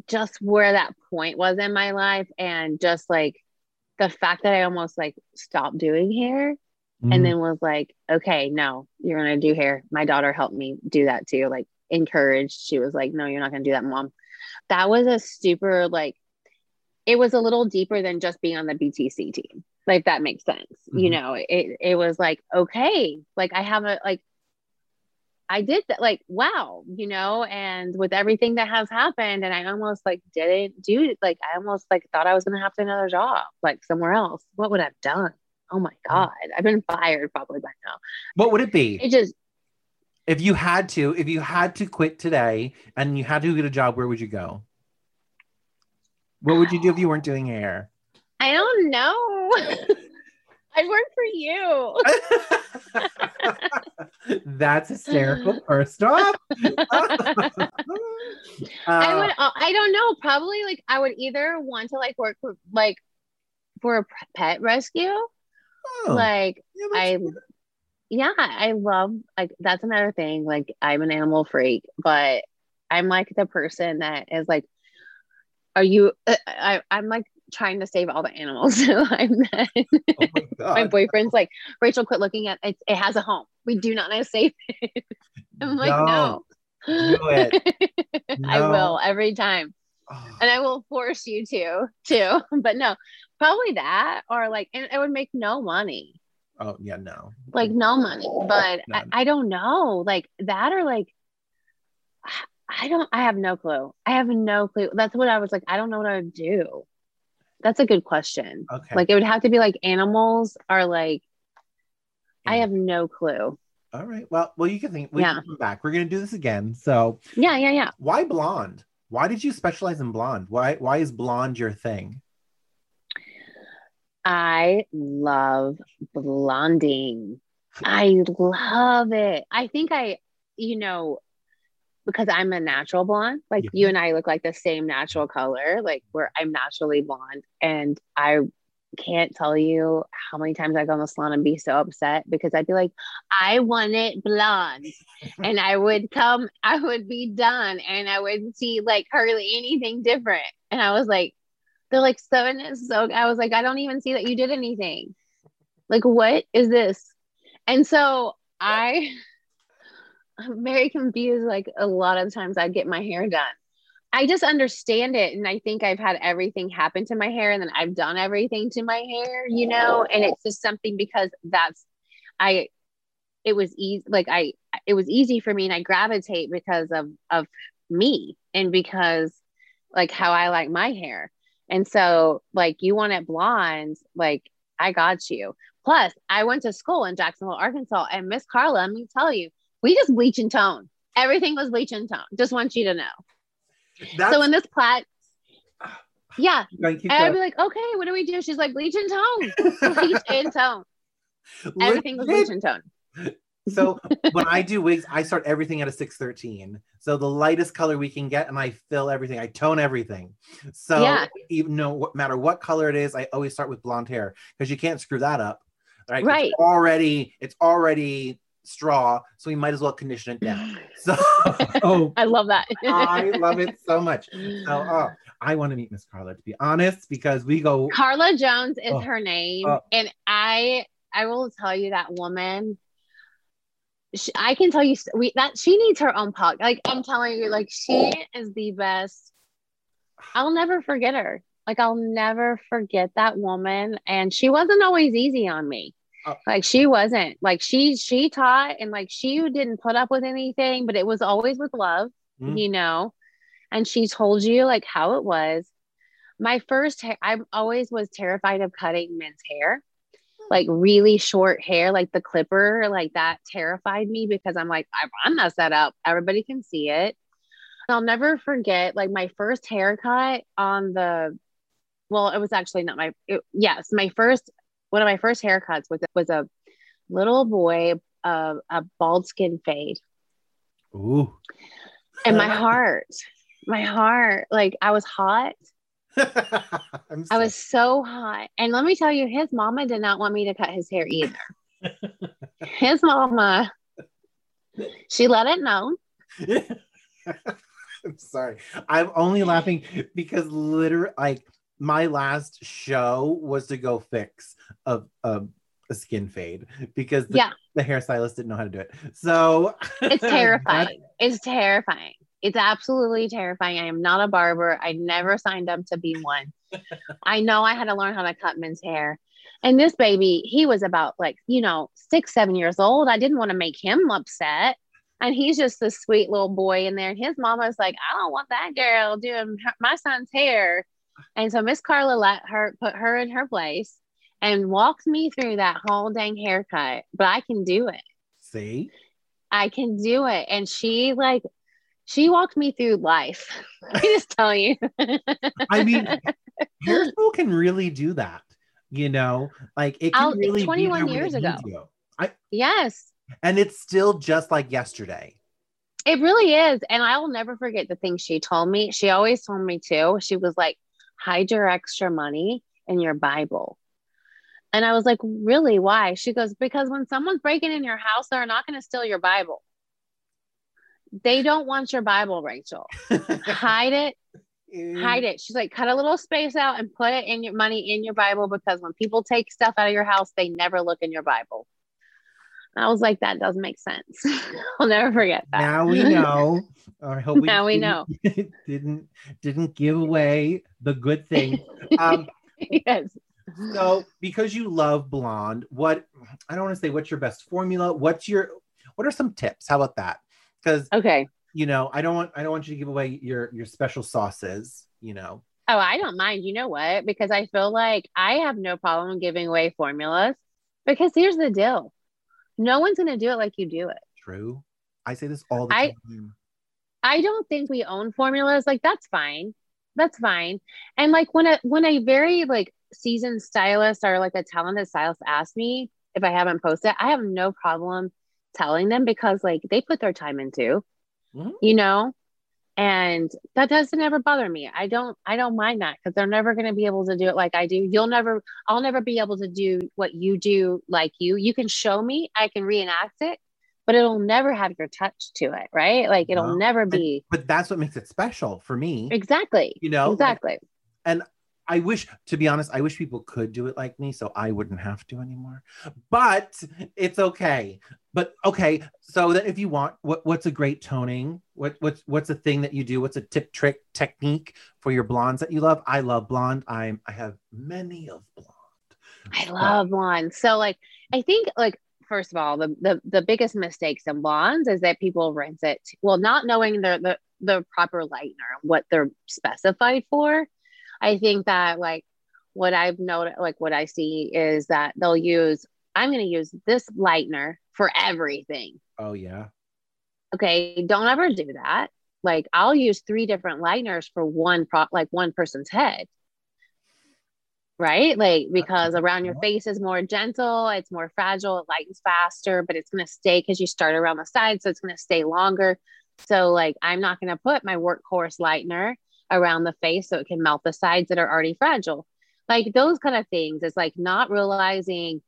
S3: just where that point was in my life and just like the fact that I almost like stopped doing hair
S1: Mm,
S3: and then was like, okay, no, you're gonna do hair. My daughter helped me do that too, like encouraged. She was like, no, you're not gonna do that, mom. That was a super like, it was a little deeper than just being on the BTC team. Like that makes sense. You
S1: Mhm.
S3: know, it it was like, okay, like I have a like I did that, like, wow, you know, and with everything that has happened, and I almost like didn't do like I almost like thought I was gonna have to another job, like somewhere else. What would I've done? Oh my God. I've been fired probably by now.
S1: what would it be
S3: It just
S1: if you had to if you had to quit today and you had to get a job where would you go what would you do if you weren't doing hair *sighs*
S3: I don't know. *laughs* I'd work for you. *laughs*
S1: That's hysterical. First off, *laughs*
S3: I
S1: Uh,
S3: would uh, I don't know, probably like I would either want to like work for like for a pet rescue.
S1: oh,
S3: Like
S1: yeah,
S3: I
S1: good.
S3: Yeah, I love like that's another thing. Like I'm an animal freak, but I'm like the person that is like, are you? uh, I I'm like trying to save all the animals. *laughs* So I'm
S1: Oh my *laughs*
S3: my boyfriend's like, Rachel, quit looking at it. It has a home. We do not know save it. *laughs* I'm like, no.
S1: Do it.
S3: I will every time,
S1: Oh,
S3: and I will force you to too. But no, probably that or like, and it would make no money
S1: oh, yeah, no.
S3: like no money but I,
S1: None.
S3: I don't know like that or like i don't i have no clue i have no clue that's what i was like i don't know what i would do that's a good question
S1: Okay.
S3: like it would have to be like animals are like i have no clue
S1: All right. Well, well, you can think. We
S3: Yeah.
S1: can come back. We're gonna do this again. So,
S3: yeah yeah yeah
S1: why blonde? Why did you specialize in blonde? Why Why is blonde your thing?
S3: I love blonding i love it i think i you know because I'm a natural blonde, like
S1: Yeah.
S3: you and I look like the same natural color, like where I'm naturally blonde. And I can't tell you how many times I go in the salon and be so upset because I'd be like, I want it blonde. *laughs* and I would come, I would be done and I would see like hardly anything different. And I was like, they're like, seven is so, I was like, I don't even see that you did anything. Like, what is this? And so I, I'm very confused. Like a lot of times I get my hair done. I just understand it. And I think I've had everything happen to my hair and then I've done everything to my hair, you know, and it's just something because that's, I, it was easy. Like I, it was easy for me and I gravitate because of, of me and because like how I like my hair. And so, like, you want it blonde, like, I got you. Plus, I went to school in Jacksonville, Arkansas, and Miss Carla, let me tell you, we just bleach and tone. Everything was bleach and tone. Just want you to know.
S1: That's,
S3: so, in this plat, yeah, and I'd be like, okay, what do we do? She's like, bleach and tone, *laughs* bleach and tone. Everything was bleach and tone.
S1: So *laughs* when I do wigs, I start everything at a 613. So the lightest color we can get, and I fill everything. I tone everything. So
S3: Yeah.
S1: even no what matter what color it is, I always start with blonde hair because you can't screw that up. Right.
S3: Right.
S1: It's already it's already straw, so we might as well condition it down. *laughs* So oh *laughs*
S3: I love that.
S1: I love it so much. So oh, I want to meet Miss Carla to be honest, because we go
S3: Carla Jones is
S1: Oh.
S3: her name,
S1: Oh.
S3: and I I will tell you that woman. She, I can tell you we that she needs her own podcast. Like I'm telling you, like she is the best. I'll never forget her. Like I'll never forget that woman, and she wasn't always easy on me.
S1: Oh.
S3: Like she wasn't. Like she she taught, and like she didn't put up with anything, but it was always with love
S1: Mhm.
S3: you know and she told you like how it was my first hair i always was terrified of cutting men's hair like really short hair like the clipper like that terrified me because i'm like i, I mess that up. Everybody can see it. I'll never forget like my first haircut on the well it was actually not my it, yes my first one of my first haircuts was was a little boy uh, a bald skin fade.
S1: Ooh.
S3: and my *laughs* heart my heart like i was hot *laughs* i was so hot. And let me tell you his mama did not want me to cut his hair either. *laughs* His mama she let it know. *laughs*
S1: I'm sorry. I'm only laughing because literally, like, my last show was to go fix a, a, a skin fade because the,
S3: yeah.
S1: the hairstylist didn't know how to do it. So
S3: it's terrifying. It's terrifying it's absolutely terrifying. I am not a barber. I never signed up to be one. *laughs* I know i had to learn how to cut men's hair. And this baby he was about like you know six seven years old. I didn't want to make him upset. And he's just a sweet little boy in there. And his mama's like i don't want that girl doing my son's hair. And so miss carla let her put her in her place and walked me through that whole dang haircut. But i can do it.
S1: See?
S3: I can do it. And she like she walked me through life. *laughs* I just tell you. *laughs*
S1: I mean, *laughs* hair school can really do that. You know, like it can
S3: I'll-
S1: really
S3: 21
S1: there
S3: years ago.
S1: I,
S3: yes,
S1: and it's still just like yesterday.
S3: it really is. And I'll never forget the things she told me. She always told me too. She was like, hide your extra money in your Bible. And I was like, really? Why? She goes, because when someone's breaking in your house, they're not going to steal your Bible. They don't want your Bible, Rachel. Hide it *laughs* hide it. She's like, cut a little space out and put it in your money in your Bible because when people take stuff out of your house, they never look in your Bible. I was like, that doesn't make sense. *laughs* I'll never forget that.
S1: Now we know. I hope we
S3: Now we
S1: didn't- *laughs* didn't didn't give away the good thing. Um,
S3: yes.
S1: so because you love blonde, what I don't want to say what's your best formula. What's your what are some tips? How about that? Because
S3: Okay.
S1: you know I don't want I don't want you to give away your your special sauces. You know.
S3: Oh, I don't mind. You know what? Because I feel like I have no problem giving away formulas because here's the deal no one's going to do it like you do it.
S1: True. I say this all the
S3: I-
S1: time.
S3: I don't think we own formulas. Like that's fine. That's fine. And like when a when a very like seasoned stylist or like a talented stylist asks me if I haven't posted, I have no problem telling them because like they put their time into,
S1: Mhm.
S3: you know, and that doesn't ever bother me. I don't I don't mind that because they're never going to be able to do it like I do. You'll never I'll never be able to do what you do like you. You can show me, I can reenact it, but it'll never have your touch to it, right? Like it'll
S1: No.
S3: never
S1: And-
S3: be
S1: But that's what makes it special for me.
S3: Exactly.
S1: You know, like,
S3: exactly.
S1: I wish, to be honest, I wish people could do it like me so I wouldn't have to anymore. But it's okay. But okay, so then if you want, what what's a great toning? What what's what's a thing that you do? What's a tip trick technique for your blondes that you love? I love blonde. I'm I have many of blonde.
S3: I love blondes. So like I think like first of all, the the, the biggest mistakes in blondes is that people rinse it well, not knowing the, the the proper lightener, what they're specified for. I think that like what I've noticed, like what I see is that they'll use, I'm going to use this lightener for everything.
S1: Oh yeah.
S3: Okay. Don't ever do that. Like I'll use three different lighteners for one pro, like one person's head. Right. Like because around your face is more gentle, it's more fragile, it lightens faster, but it's going to stay because you start around the side. So it's going to stay longer. So like I'm not going to put my workhorse lightener around the face so it can melt the sides that are already fragile. Like those kind of things. It's like not realizing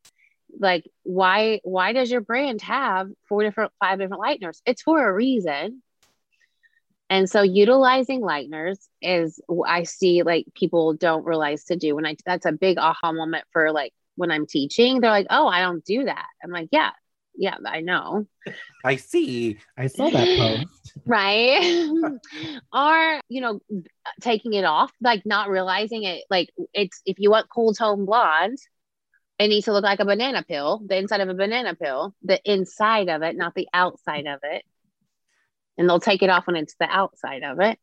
S3: like why why does your brand have four different five different lighteners? It's for a reason. And so utilizing lighteners is i see like people don't realize to do. When i that's a big aha moment for like when i'm teaching they're like oh i don't do that. I'm like yeah yeah i know.
S1: I see. I saw that post. *laughs*
S3: right? *laughs* Or you know taking it off like not realizing it like it's if you want cool tone blonde it needs to look like a banana peel the inside of a banana peel the inside of it not the outside of it. And they'll take it off when it's the outside of it.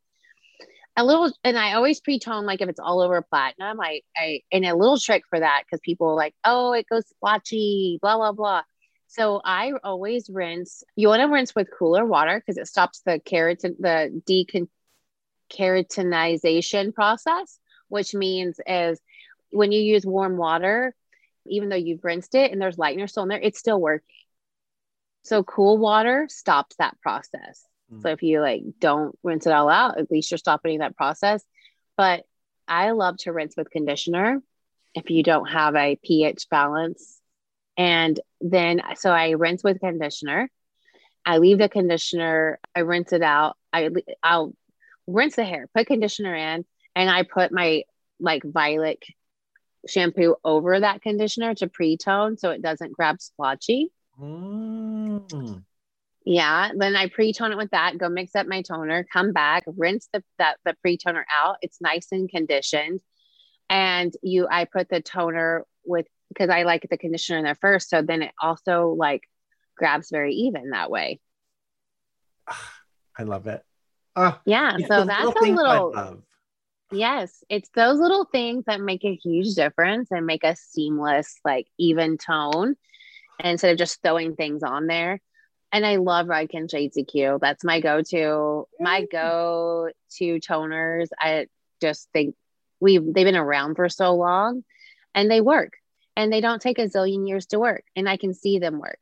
S3: A little and i always pre-tone like if it's all over platinum i i and a little trick for that because people are like oh it goes splotchy blah blah blah so I always rinse. You want to rinse with cooler water because it stops the keratin, the decon keratinization process, which means is when you use warm water, even though you've rinsed it and there's lightener still in there, it's still working. So cool water stops that process. Mm. So if you like don't rinse it all out, at least you're stopping that process. But I love to rinse with conditioner if you don't have a pH balance and then, so I rinse with conditioner. I leave the conditioner, I rinse it out. I, I'll rinse the hair, put conditioner in, and I put my like violet shampoo over that conditioner to pre-tone so it doesn't grab splotchy. Mm. Yeah. Then I pre-tone it with that, go mix up my toner, come back, rinse the that the pre-toner out. It's nice and conditioned. And you I put the toner with because I like the conditioner in there first. So then it also like grabs very even that way. *sighs*
S1: I love it.
S3: Uh, yeah. So that's a little, yes, it's those little things that make a huge difference and make a seamless, like even tone instead of just throwing things on there. And I love Redken Shades EQ. That's my go-to, my go-to toners. I just think we've they've been around for so long and they work and they don't take a zillion years to work and I can see them work.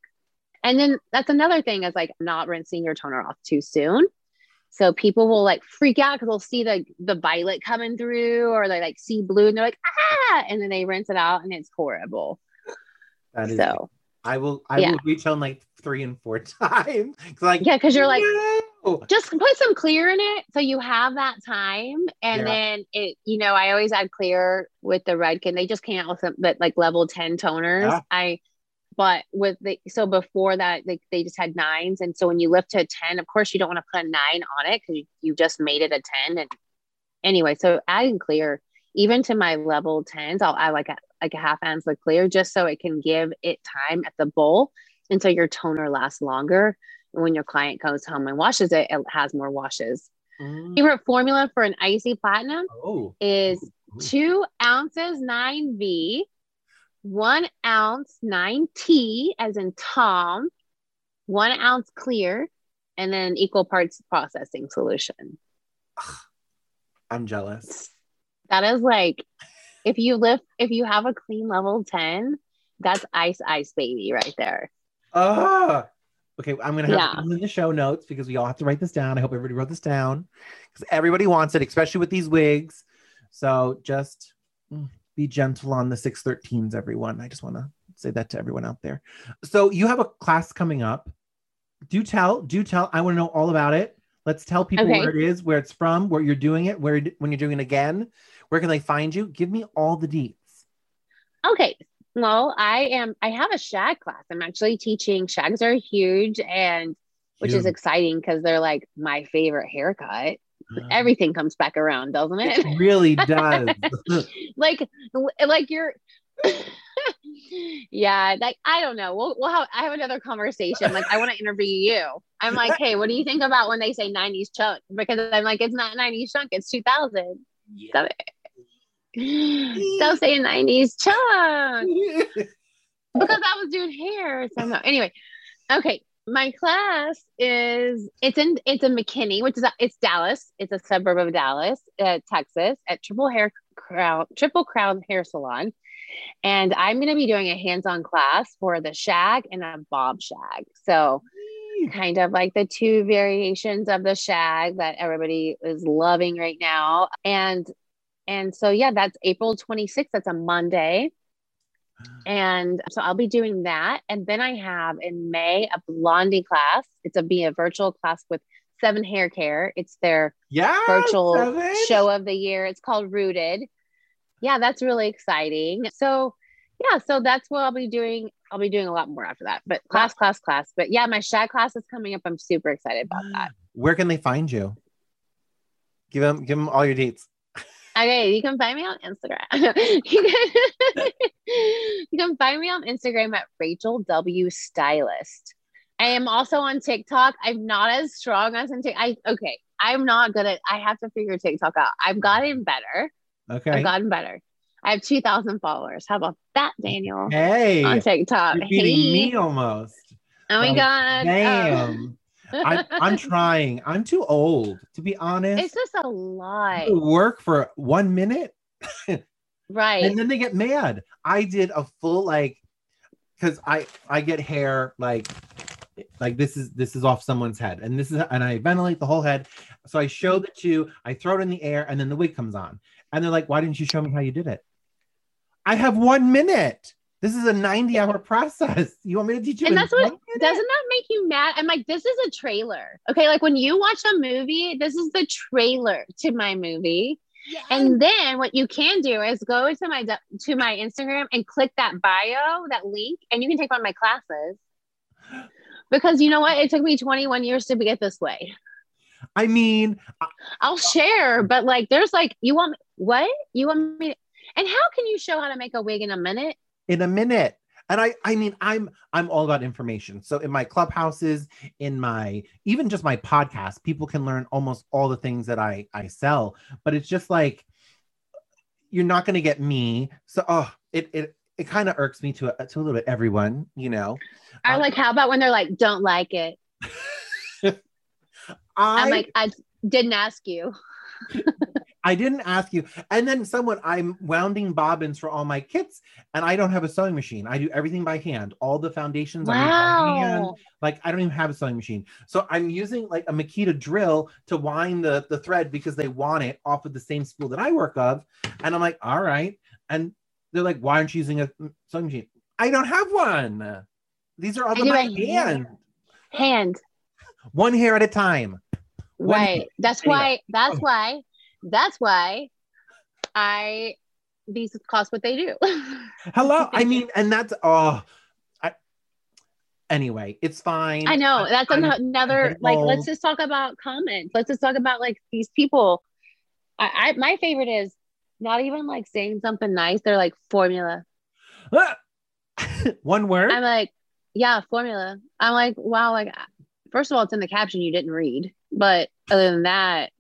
S3: And then that's another thing is like not rinsing your toner off too soon. So people will like freak out because they'll see the the violet coming through or they like see blue and they're like, ah, and then they rinse it out and it's horrible.
S1: That is so I will I yeah. will retone like three and four *laughs* times. Like
S3: yeah, because you're like no. just put some clear in it so you have that time. And yeah. then it, you know, I always add clear with the Redken. They just came out with some but like level 10 toners. Yeah. I but with the so before that like they just had nines and so when you lift to a 10 of course you don't want to put a nine on it because you, you just made it a 10 and anyway so adding clear even to my level 10s i'll add like a like a half ounce of clear just so it can give it time at the bowl until your toner lasts longer. When your client goes home and washes it, it has more washes. Mm. Favorite formula for an icy platinum oh. is Ooh. two ounces 9V, one ounce 9T, as in Tom, one ounce clear, and then equal parts processing solution.
S1: I'm jealous.
S3: That is like if you lift, if you have a clean level 10, that's ice, ice baby right there.
S1: Ah, okay. I'm gonna have yeah. to put in the show notes because we all have to write this down. I hope everybody wrote this down because everybody wants it, especially with these wigs. So just mm, be gentle on the 613s, everyone. I just want to say that to everyone out there. So you have a class coming up. Do tell, do tell. I want to know all about it. Let's tell people okay. where it is, where it's from, where you're doing it, where when you're doing it again. Where can they find you? Give me all the deets.
S3: Okay. Well, I am, I have a shag class. I'm actually teaching. Shags are huge and which is exciting because they're like my favorite haircut. Uh, Everything comes back around, doesn't it?
S1: It *laughs* really does. *laughs*
S3: like, like you're, *laughs* yeah, like I don't know. We'll we'll have I have another conversation. Like I want to interview you. I'm like, hey, what do you think about when they say 90s chunk? Because I'm like, it's not 90s chunk, it's 2000. Stop it. *gasps* Stop say 90s chunk. *laughs* because I was doing hair. So no. Anyway, okay. My class is it's in it's in McKinney, which is it's Dallas. It's a suburb of Dallas, uh, Texas, at Triple Hair Crown Triple Crown Hair Salon. And I'm going to be doing a hands-on class for the shag and a bob shag. So kind of like the two variations of the shag that everybody is loving right now. And and so yeah, that's April 26th. That's a Monday. Ah. And so I'll be doing that. And then I have in May a blondie class. It's a be a virtual class with Seven Hair Care. It's their
S1: Yeah.
S3: virtual
S1: Seven.
S3: show of the year. It's called Rooted. Yeah, that's really exciting. So yeah, so that's what I'll be doing. I'll be doing a lot more after that. But class, class, class. But yeah, my shag class is coming up. I'm super excited about that.
S1: Where can they find you? Give them give them all your dates.
S3: Okay, you can find me on Instagram. *laughs* you, can, *laughs* you can find me on Instagram at Rachel W Stylist. I am also on TikTok. I'm not as strong as in TikTok. I okay. I'm not good at. I have to figure TikTok out. I've gotten better.
S1: Okay.
S3: I've gotten better. I have 2,000 followers. How about that, Daniel?
S1: Hey,
S3: On TikTok.
S1: you're beating
S3: Hey.
S1: me almost.
S3: Oh my
S1: Like,
S3: god. Oh.
S1: Damn. Um, I, I'm trying. I'm too old to be honest.
S3: It's just a lot.
S1: to work for one minute
S3: Right.
S1: and then they get mad. I did a full like because I I get hair like like this is this is off someone's head and this is and I ventilate the whole head. So I show the two, I throw it in the air, and then the wig comes on. And they're like, why didn't you show me how you did it? I have one minute. This is a 90 hour process. *laughs* You want me to teach you?
S3: and that's what doesn't that make you mad? I'm like, this is a trailer. Okay, like when you watch a movie, this is the trailer to my movie. And then what you can do is go to my to my Instagram and click that bio, that link, and you can take one of my classes. *gasps* Because you know what? It took me 21 years to get this way.
S1: I mean,
S3: I'll share, but like there's like you want what? You want me to, and how can you show how to make a wig in a minute?
S1: In a minute. And i i mean i'm i'm all about information. So in my clubhouses in my even just my podcast people can learn almost all the things that i i sell. But it's just like you're not going to get me. So oh it it it kind of irks me to a, to a little bit everyone you know?
S3: Or
S1: Um,
S3: like how about when they're like, don't like it? *laughs*
S1: I,
S3: I'm like, I didn't ask you. *laughs*
S1: I didn't ask you. And then someone, I'm wounding bobbins for all my kits, and I don't have a sewing machine. I do everything by hand. All the foundations I by hand.
S3: Wow.
S1: Like I don't even have a sewing machine. So I'm using like a Makita drill to wind the, the thread because they want it off of the same spool that I work of. And I'm like, all right. And they're like, why aren't you using a sewing machine? I don't have one. These are all by
S3: hand.
S1: hand.
S3: Hand.
S1: One hair at a time. One
S3: Right.
S1: hand.
S3: That's
S1: go.
S3: why, that's oh. why, that's why I, these cost what they do. *laughs*
S1: Hello. I mean, and that's oh I anyway, it's fine.
S3: I know that's
S1: I'm-
S3: ano- another like. Let's just talk about comments. Let's just talk about like these people. I, I my favorite is not even like saying something nice. They're like formula. *laughs*
S1: one word.
S3: I'm like, yeah, formula. I'm like, wow. Like, first of all, it's in the caption you didn't read, but other than that,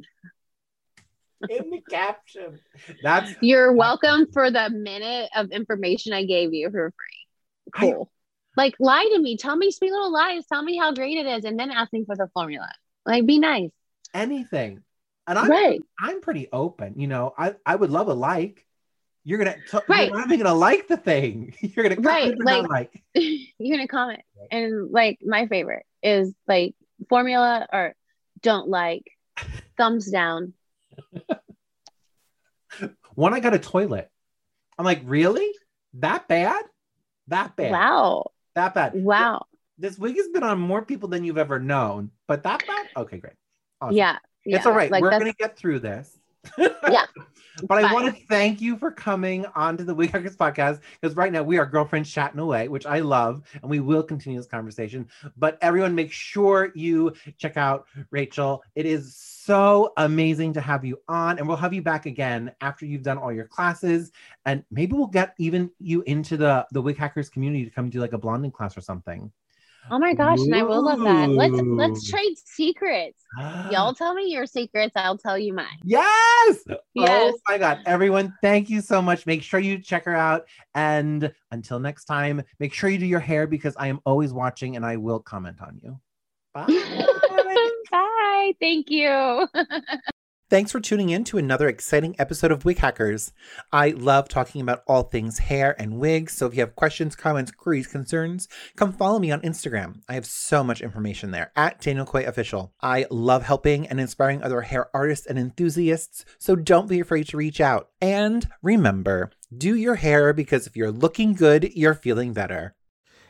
S1: in the caption. That's
S3: you're welcome for the minute of information I gave you for free.
S1: I-
S3: Cool. like, lie to me. Tell me sweet little lies. Tell me how great it is, and then ask me for the formula. Like, be nice.
S1: anything. And I'm
S3: Right.
S1: I'm pretty open. You know, I, I would love a like. You're gonna t-
S3: Right.
S1: you're not even gonna like the thing. You're gonna
S3: Right, *laughs*
S1: comment, but
S3: like-
S1: like
S3: you're gonna comment *laughs* and like my favorite is like formula or don't like thumbs down *laughs*
S1: one I got a toilet. I'm like, really? That bad? That bad.
S3: wow
S1: That bad.
S3: wow
S1: This wig has been on more people than you've ever known, but that bad? Okay, great. Awesome.
S3: yeah, yeah
S1: It's all right.
S3: like
S1: We're gonna get through this.
S3: Yeah. *laughs*
S1: But I want to thank you for coming onto the Wig Hackers podcast because right now we are girlfriends chatting away, which I love, and we will continue this conversation. But everyone, make sure you check out Rachel. It is so amazing to have you on, and we'll have you back again after you've done all your classes, and maybe we'll get even you into the the Wig Hackers community to come do like a blonding class or something.
S3: Oh my gosh, and I will love that. Let's let's trade secrets. Y'all *gasps* tell me your secrets, I'll tell you mine.
S1: Yes. Oh
S3: Yes.
S1: my God. Everyone, thank you so much. Make sure you check her out. And until next time, make sure you do your hair because I am always watching and I will comment on you. Bye. *laughs*
S3: Bye. Thank you. *laughs*
S1: Thanks for tuning in to another exciting episode of Wig Hackers. I love talking about all things hair and wigs, so if you have questions, comments, queries, concerns, come follow me on Instagram. I have so much information there at Daniel Coy Official. I love helping and inspiring other hair artists and enthusiasts, so don't be afraid to reach out. And remember, do your hair because if you're looking good, you're feeling better.